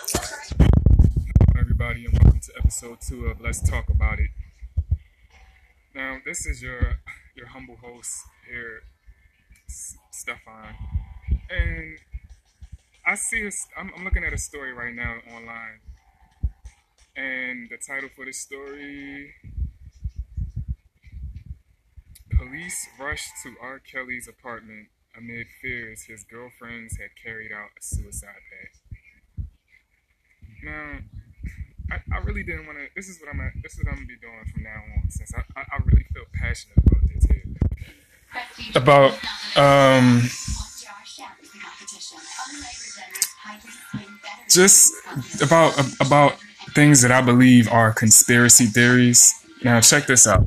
Hello, everybody, and welcome to episode two of Let's Talk About It. Now, this is your your humble host here, Stefan, and I see a, I'm, I'm looking at a story right now online, and the title for this story: Police rushed to R. Kelly's apartment amid fears his girlfriends had carried out a suicide pact. Now, I, I really didn't want to. This is what I'm. This is what I'm gonna be doing from now on, since I, I, I really feel passionate about this here. About um, just about about things that I believe are conspiracy theories. Now, check this out.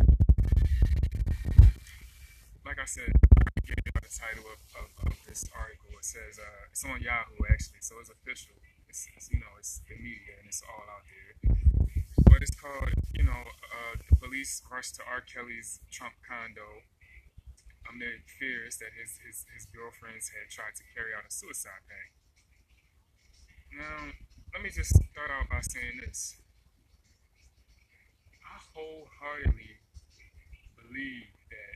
Police rushed to R. Kelly's Trump condo amid fears that his, his his girlfriends had tried to carry out a suicide pact. Now let me just start out by saying this. I wholeheartedly believe that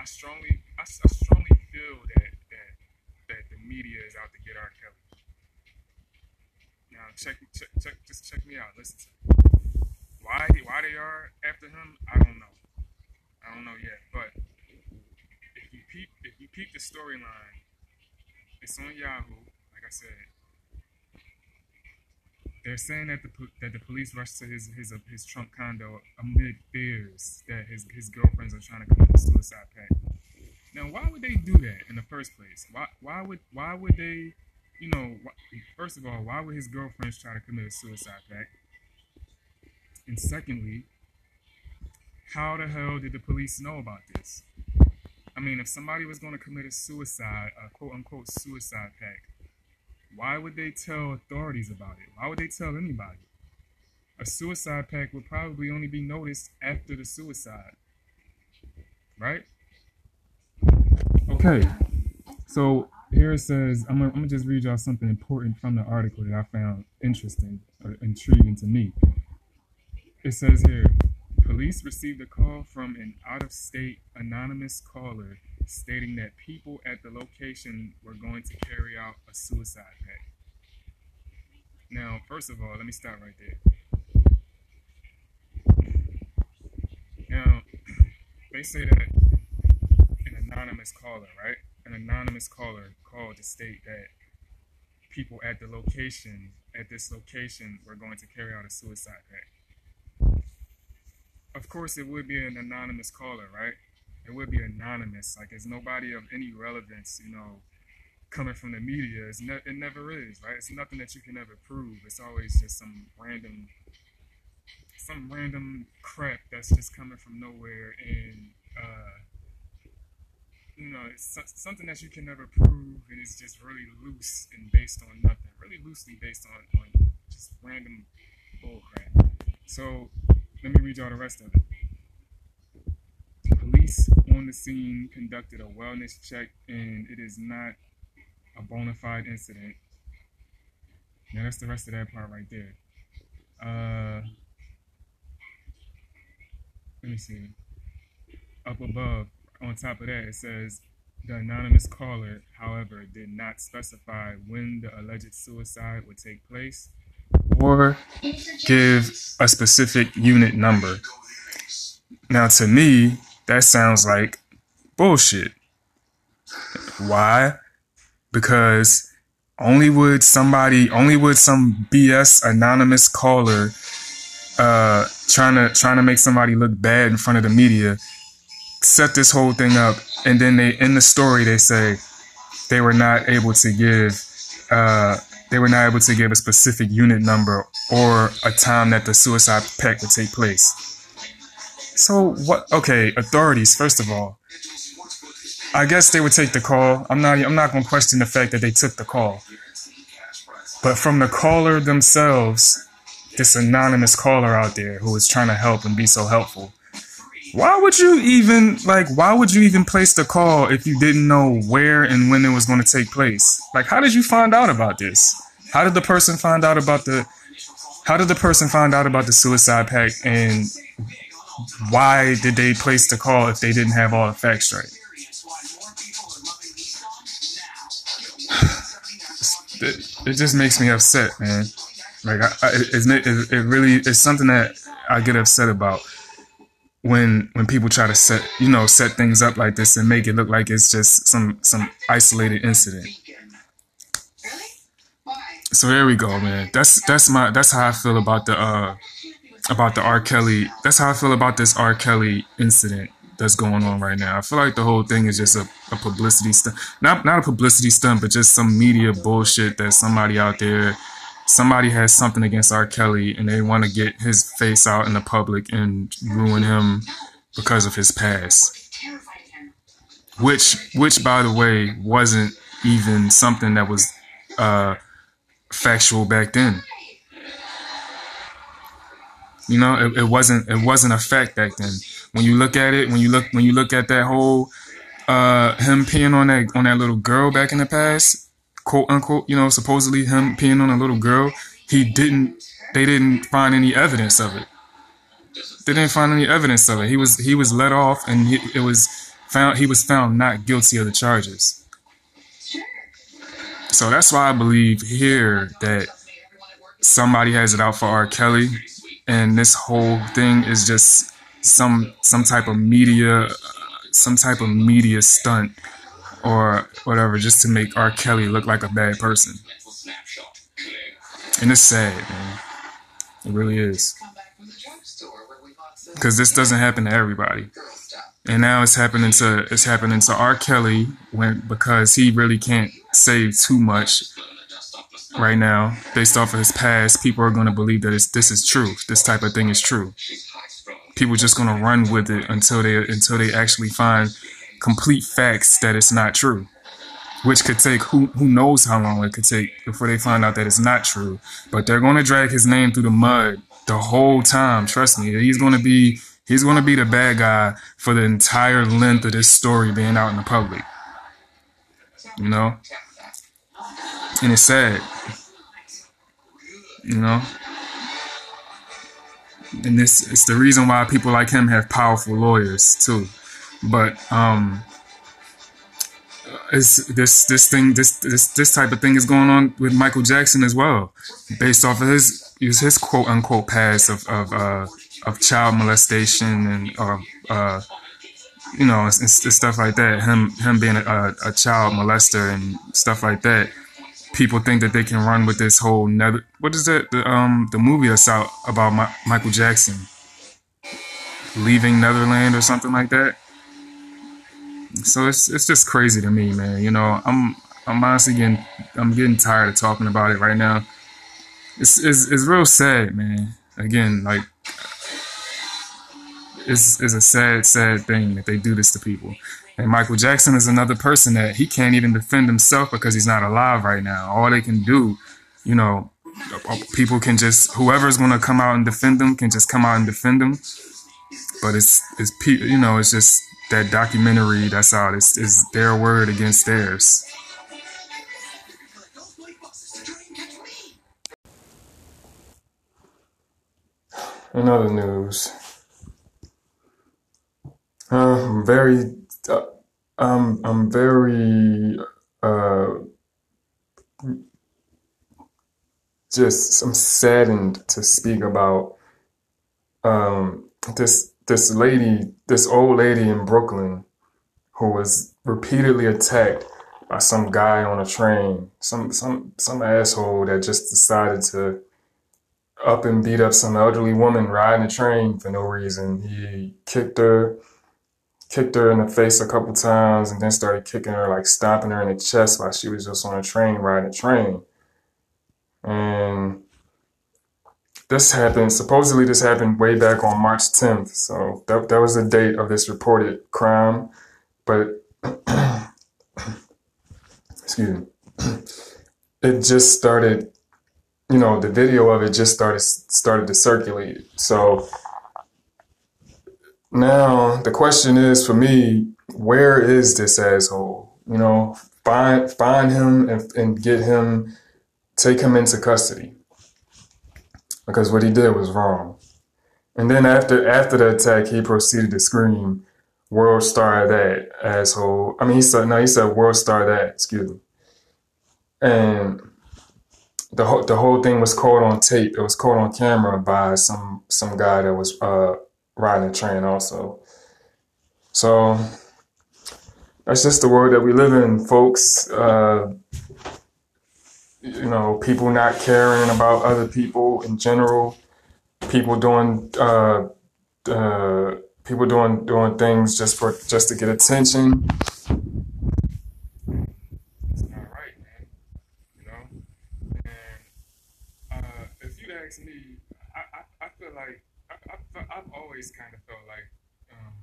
I strongly I, I strongly feel that that that the media is out to get R. Kelly. Now check, check, check, just check me out. Listen to me. Why, why they are after him, I don't know. I don't know yet. But if you peep, if you peep the storyline, it's on Yahoo. Like I said, they're saying that the that the police rushed to his his uh, his Trump condo amid fears that his his girlfriends are trying to commit a suicide pact. Now, why would they do that in the first place? Why why would why would they you know, first of all, why would his girlfriends try to commit a suicide pact? And secondly, how the hell did the police know about this? I mean, if somebody was going to commit a suicide, a quote unquote suicide pact, why would they tell authorities about it? Why would they tell anybody? A suicide pact would probably only be noticed after the suicide. Right? Okay. So here it says, I'm gonna, I'm gonna just read y'all something important from the article that I found interesting or intriguing to me. It says here, police received a call from an out-of-state anonymous caller stating that people at the location were going to carry out a suicide pact. Now, first of all, let me start right there. Now, they say that an anonymous caller, right? an anonymous caller called to state that people at the location, at this location, were going to carry out a suicide pact. Of course, it would be an anonymous caller, right? It would be anonymous. Like, it's nobody of any relevance, you know, coming from the media. It's ne- it never is, right? It's nothing that you can ever prove. It's always just some random, some random crap that's just coming from nowhere and, uh, you know, it's something that you can never prove, and it's just really loose and based on nothing, really loosely based on, on just random bullcrap. So let me read y'all the rest of it. Police on the scene conducted a wellness check, and it is not a bona fide incident. Now that's the rest of that part right there. Uh, let me see. Up above, on top of that, it says the anonymous caller, however, did not specify when the alleged suicide would take place or give a specific unit number. Now, to me, that sounds like bullshit. Why? Because only would somebody, only would some BS anonymous caller, uh, trying to trying to make somebody look bad in front of the media set this whole thing up, and then they in the story they say they were not able to give uh, they were not able to give a specific unit number or a time that the suicide pact would take place. So what? Okay, authorities. First of all, I guess they would take the call. I'm not. I'm not going to question the fact that they took the call. But from the caller themselves, this anonymous caller out there who is trying to help and be so helpful, why would you even like why would you even place the call if you didn't know where and when it was going to take place like how did you find out about this How did the person find out about the? How did the person find out about the suicide pact, and why did they place the call if they didn't have all the facts right? It, it just makes me upset, man. Like I, I, it, it, it really it's something that I get upset about when when people try to set you know set things up like this and make it look like it's just some some isolated incident. So there we go, man. That's that's my that's how I feel about the uh about the R. Kelly. That's how I feel about this R. Kelly incident that's going on right now. I feel like the whole thing is just a, a publicity stunt. Not not a publicity stunt, but just some media bullshit that somebody out there somebody has something against R. Kelly and they want to get his face out in the public and ruin him because of his past. Which, which by the way, wasn't even something that was uh, factual back then. You know, it, it wasn't it wasn't a fact back then. When you look at it, when you look when you look at that whole uh, him peeing on that on that little girl back in the past, quote unquote, you know, supposedly him peeing on a little girl, he didn't, they didn't find any evidence of it. They didn't find any evidence of it. He was, he was let off and he, it was found, he was found not guilty of the charges. So that's why I believe here that somebody has it out for R. Kelly and this whole thing is just some, some type of media, some type of media stunt or whatever just to make R. Kelly look like a bad person. And it's sad, man. It really is. Because this doesn't happen to everybody. And now it's happening to it's happening to R. Kelly when because he really can't say too much right now based off of his past. People are going to believe that this is true. This type of thing is true. People just going to run with it until they until they actually find complete facts that it's not true. Which could take who who knows how long it could take before they find out that it's not true. But they're gonna drag his name through the mud the whole time. Trust me, he's gonna be he's gonna be the bad guy for the entire length of this story being out in the public. You know? And it's sad. You know? And this it's the reason why people like him have powerful lawyers too. But um, is this this thing this this this type of thing is going on with Michael Jackson as well, based off of his use his quote unquote past of of uh, of child molestation and uh, uh, you know stuff like that. Him him being a, a, child molester and stuff like that. People think that they can run with this whole nether. What is that? The um the movie that's out about My, Michael Jackson leaving Netherland or something like that so it's it's just crazy to me, man. You know, I'm I'm honestly getting I'm getting tired of talking about it right now. It's it's, it's real sad, man. Again, like it's it's a sad sad thing that they do this to people. And Michael Jackson is another person that he can't even defend himself because he's not alive right now. All they can do, you know, people can just whoever's going to come out and defend them can just come out and defend them. But it's it's you know it's just that documentary that's out is, is their word against theirs. In other news, uh, I'm very, uh, um, I'm very, uh, just I'm saddened to speak about um, this this lady, this old lady in Brooklyn who was repeatedly attacked by some guy on a train, some some some asshole that just decided to up and beat up some elderly woman riding a train for no reason. He kicked her, kicked her in the face a couple times, and then started kicking her, like stomping her in the chest while she was just on a train riding a train. And this happened, supposedly this happened way back on March 10th. So that, that was the date of this reported crime. But, excuse me, it just started, you know, the video of it just started, started to circulate. So now the question is for me, where is this asshole? You know, find, find him and, and get him take him into custody because what he did was wrong. And then after after the attack, he proceeded to scream, "World star that asshole!" I mean, he said no, he said "World star that." Excuse me. And the whole the whole thing was caught on tape. It was caught on camera by some some guy that was uh, riding a train also. So that's just the world that we live in, folks. Uh, you know, people not caring about other people in general. People doing uh, uh, people doing doing things just for just to get attention. It's not right, man. You know? And uh, if you'd ask me, I, I, feel like I've always kind of felt like, um,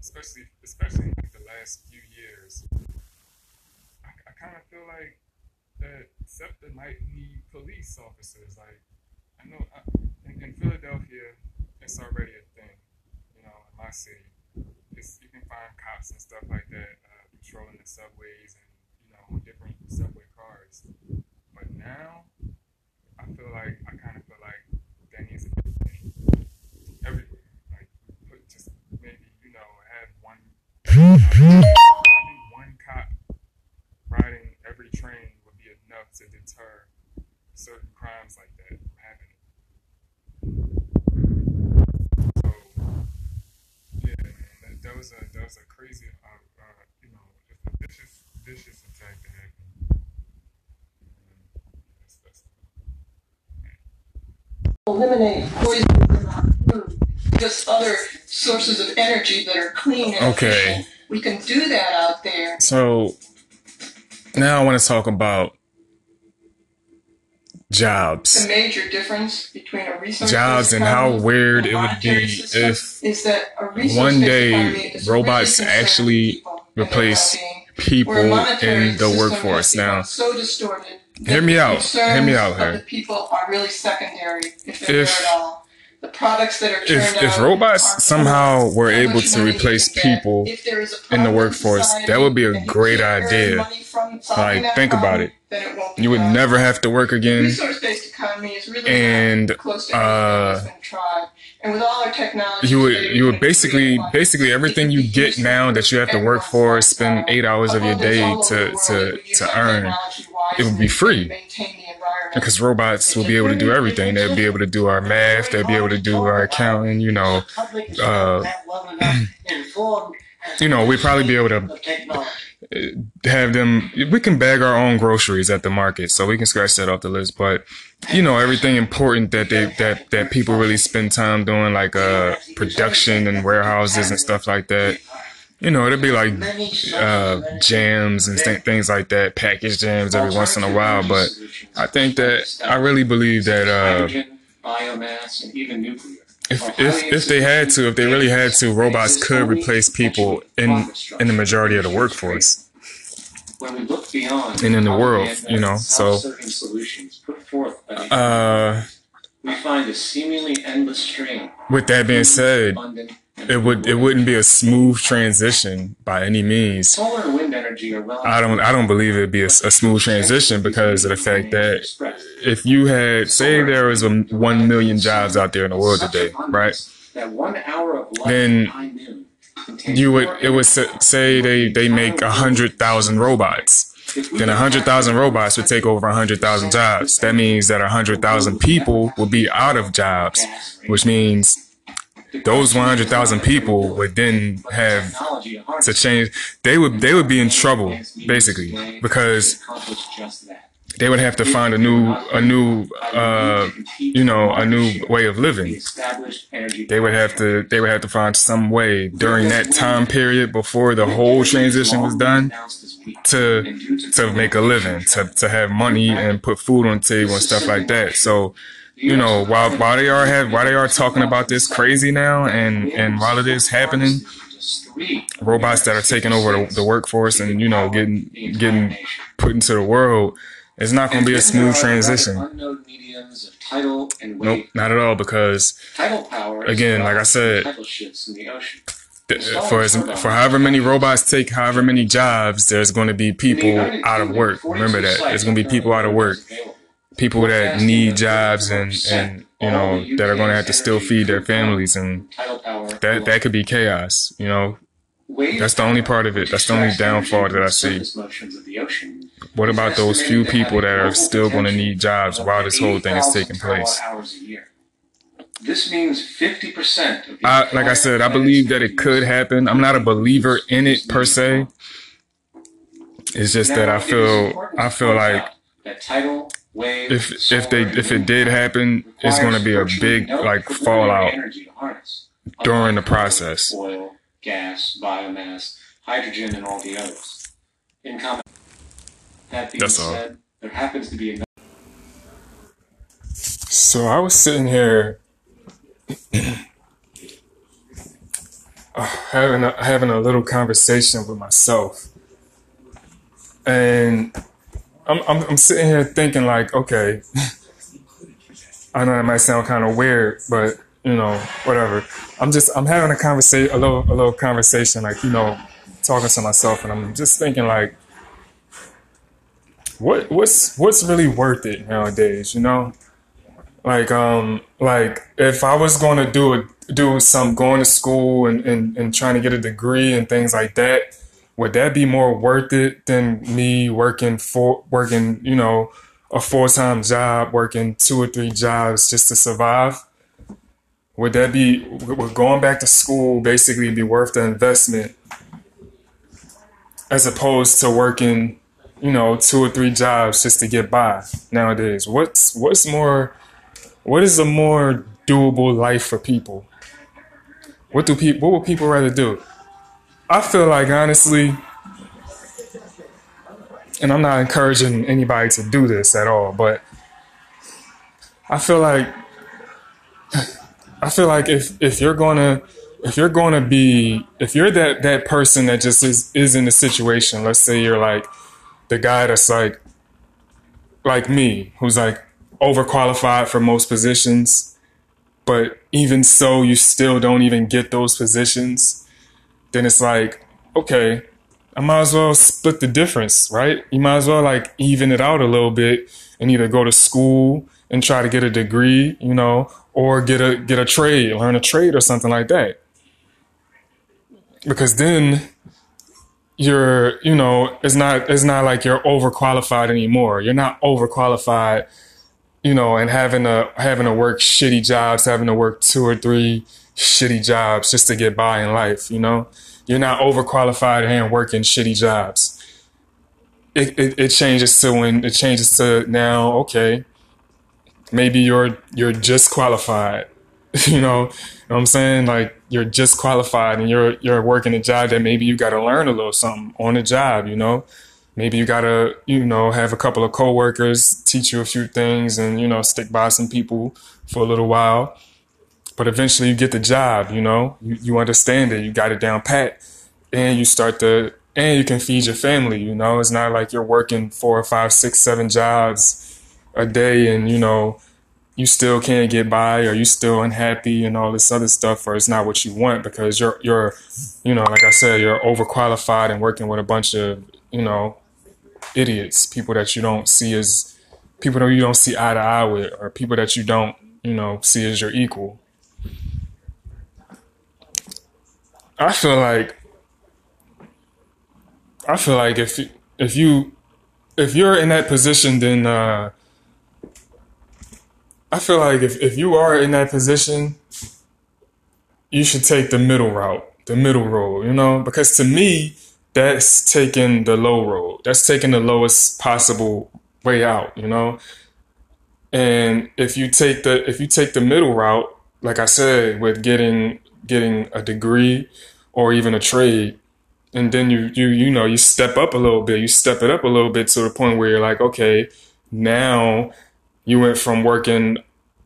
especially especially like the last few years, I, I kind of feel like that SEPTA might need police officers. Like I know I, in, in Philadelphia, it's already a thing. You know, in my city, it's, you can find cops and stuff like that uh, patrolling the subways and you know different subway cars. But now, I feel like I kind of feel like that needs to be everywhere. Like put just maybe you know have one. I think one cop riding every train enough to deter certain crimes like that from happening. So yeah, man, that, that was a that was a crazy, uh, uh, you know, just a vicious vicious attack that happened. That's, that's, eliminate poison from our food, just other sources of energy that are clean and Okay. efficient. We can do that out there. So now I want to talk about jobs. The major difference between a resource Jobs and how weird it would be if is that a one day robots actually replace people in the workforce. Now, so distorted. hear me out. Hear me out here. The people are really secondary, if If- at all. The products that are turned if if robots somehow were able to replace you can get. people If there is a in the workforce, that would be a great idea. Like, think about it. then it won't You would never have to work again. Resource-based economy is really And, close to anything uh, that's been tried. And with all our technology, You would you would basically basically everything you get now that you have to work for, spend eight hours of your day to to to earn. It would be free. to maintain the environment. Because robots will be able to do everything. They'll be able to do our math. They'll be able to do our accounting. You know, uh, you know, we'd probably be able to have them. We can bag our own groceries at the market, so we can scratch that off the list. But you know, everything important that they that that people really spend time doing, like uh, production and warehouses and stuff like that. You know, it'd be like uh, jams and th- things like that, packaged jams every once in a while. But I think that I really believe that uh, biomass, and even nuclear. If if if they had to, if they really had to, robots could replace people in in the majority of the workforce. When we look beyond And in the world, you know, so- self-serving solutions put forth by the Uh, we find a seemingly endless string with that being said, it would it wouldn't be a smooth transition by any means. Solar and wind energy I don't I don't believe it'd be a, a smooth transition because of the fact that if you had say there was a one million jobs out there in the world today, right? that one hour of light Then You would it would say they they make a hundred thousand robots. Then a hundred thousand robots would take over a hundred thousand jobs. That means that a hundred thousand people will be out of jobs, which means those one hundred thousand people would then have to change. They would they would be in trouble basically because they would have to find a new a new uh you know a new way of living. They would have to they would have to find some way during that time period before the whole transition was done to to make a living, to to have money and put food on the table and stuff like that. So you know while while they are have while they are talking about this crazy now and and while it is happening, robots that are taking over the, the workforce and you know getting getting put into the world, it's not going to be a smooth transition. Nope, not at all because Again, like I said, for as, for however many robots take however many jobs, there's going to be people out of work. Remember that there's going to be people out of work. People that need jobs and and you know that are going to have to still feed their families and that that could be chaos you know that's the only part of it that's the only downfall that i see Motions of the ocean. what about those few people that are still going to need jobs while this whole thing is taking place Hours a year. This means 50% of I, like I said, I believe that it could happen. I'm not a believer in it per se. It's just that I feel I feel like that tidal wave if if they if it did happen, it's going to be a big like fallout during the process. Oil, gas, biomass, hydrogen, and all the others. In common. That being That's all. said, there happens to be another. So I was sitting here uh, having a, having a little conversation with myself, and I'm, I'm I'm sitting here thinking like, okay, I know that might sound kind of weird, but you know, whatever. I'm just I'm having a conversation, a little a little conversation, like you know, talking to myself, and I'm just thinking like, what what's what's really worth it nowadays, you know? like um like if I was going to do a, do some going to school and, and and trying to get a degree and things like that, would that be more worth it than me working for working you know a full time job, working two or three jobs just to survive? Would that be would going back to school basically be worth the investment as opposed to working you know two or three jobs just to get by nowadays? What's what's more what is a more doable life for people? What do people what would people rather do? I feel like honestly, and I'm not encouraging anybody to do this at all, but I feel like I feel like if if you're gonna if you're gonna be if you're that that person that just is is in a situation, let's say you're like the guy that's like like me, who's like overqualified for most positions, but even so, you still don't even get those positions, then it's like, okay, I might as well split the difference, right? You might as well like even it out a little bit and either go to school and try to get a degree, you know, or get a get a trade, learn a trade or something like that. Because then you're, you know, it's not it's not like you're overqualified anymore. You're not overqualified you know, and having to having to work shitty jobs, having to work two or three shitty jobs just to get by in life, you know? You're not overqualified and working shitty jobs. It, it, it changes to when it changes to now, okay, maybe you're you're just qualified. you know, know what I'm saying? Like you're just qualified and you're you're working a job that maybe you gotta learn a little something on the job, you know? maybe you gotta you know have a couple of coworkers teach you a few things and you know stick by some people for a little while but eventually you get the job you know you, you understand it you got it down pat and you start to and you can feed your family you know it's not like you're working four or five six seven jobs a day and you know you still can't get by or you still unhappy and all this other stuff or it's not what you want because you're you're you know like i said you're overqualified and working with a bunch of you know idiots, people that you don't see as people that you don't see eye to eye with, or people that you don't, you know, see as your equal. I feel like I feel like if if you if you're in that position, then uh, I feel like if, if you are in that position, you should take the middle route, the middle road, you know, because to me, that's taking the low road. That's taking the lowest possible way out, you know? And if you take the if you take the middle route, like I said, with getting getting a degree or even a trade, and then you you you know, you step up a little bit, you step it up a little bit to the point where you're like, okay, now you went from working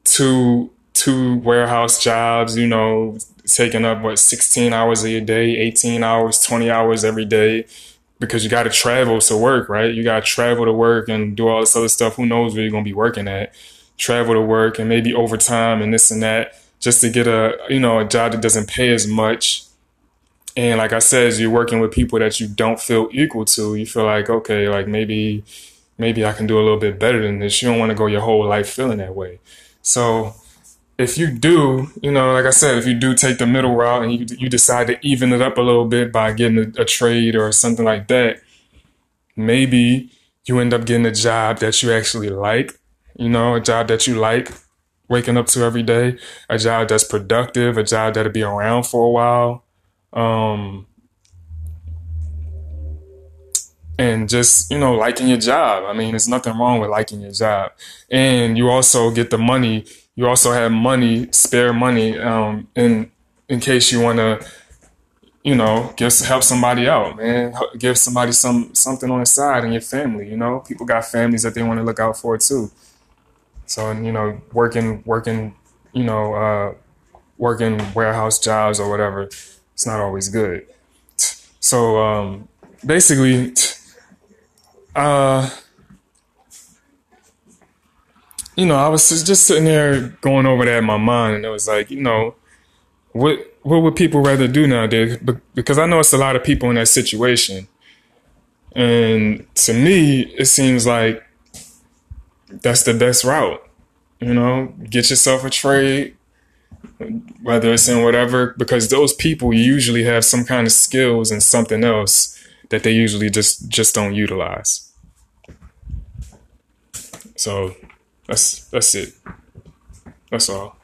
two two warehouse jobs, you know, taking up what 16 hours a day, 18 hours, 20 hours every day because you got to travel to work, right? You got to travel to work and do all this other stuff. Who knows where you're going to be working at? Travel to work and maybe overtime and this and that just to get a, you know, a job that doesn't pay as much. And like I said, you're working with people that you don't feel equal to. You feel like, okay, like maybe maybe I can do a little bit better than this. You don't want to go your whole life feeling that way. So if you do, you know, like I said, if you do take the middle route and you, you decide to even it up a little bit by getting a, a trade or something like that, maybe you end up getting a job that you actually like, you know, a job that you like waking up to every day, a job that's productive, a job that'll be around for a while. Um, and just you know liking your job. I mean there's nothing wrong with liking your job. And you also get the money. You also have money spare money um, in in case you want to you know give help somebody out man. Give somebody some something on the side in your family you know? People got families that they want to look out for too so and you know working working you know uh, working warehouse jobs or whatever it's not always good so um, basically uh, you know, I was just sitting there going over that in my mind, and it was like, you know, what what would people rather do nowadays? Because I know it's a lot of people in that situation, and to me, it seems like that's the best route. You know, get yourself a trade, whether it's in whatever, because those people usually have some kind of skills and something else that they usually just just don't utilize. So that's that's it. That's all.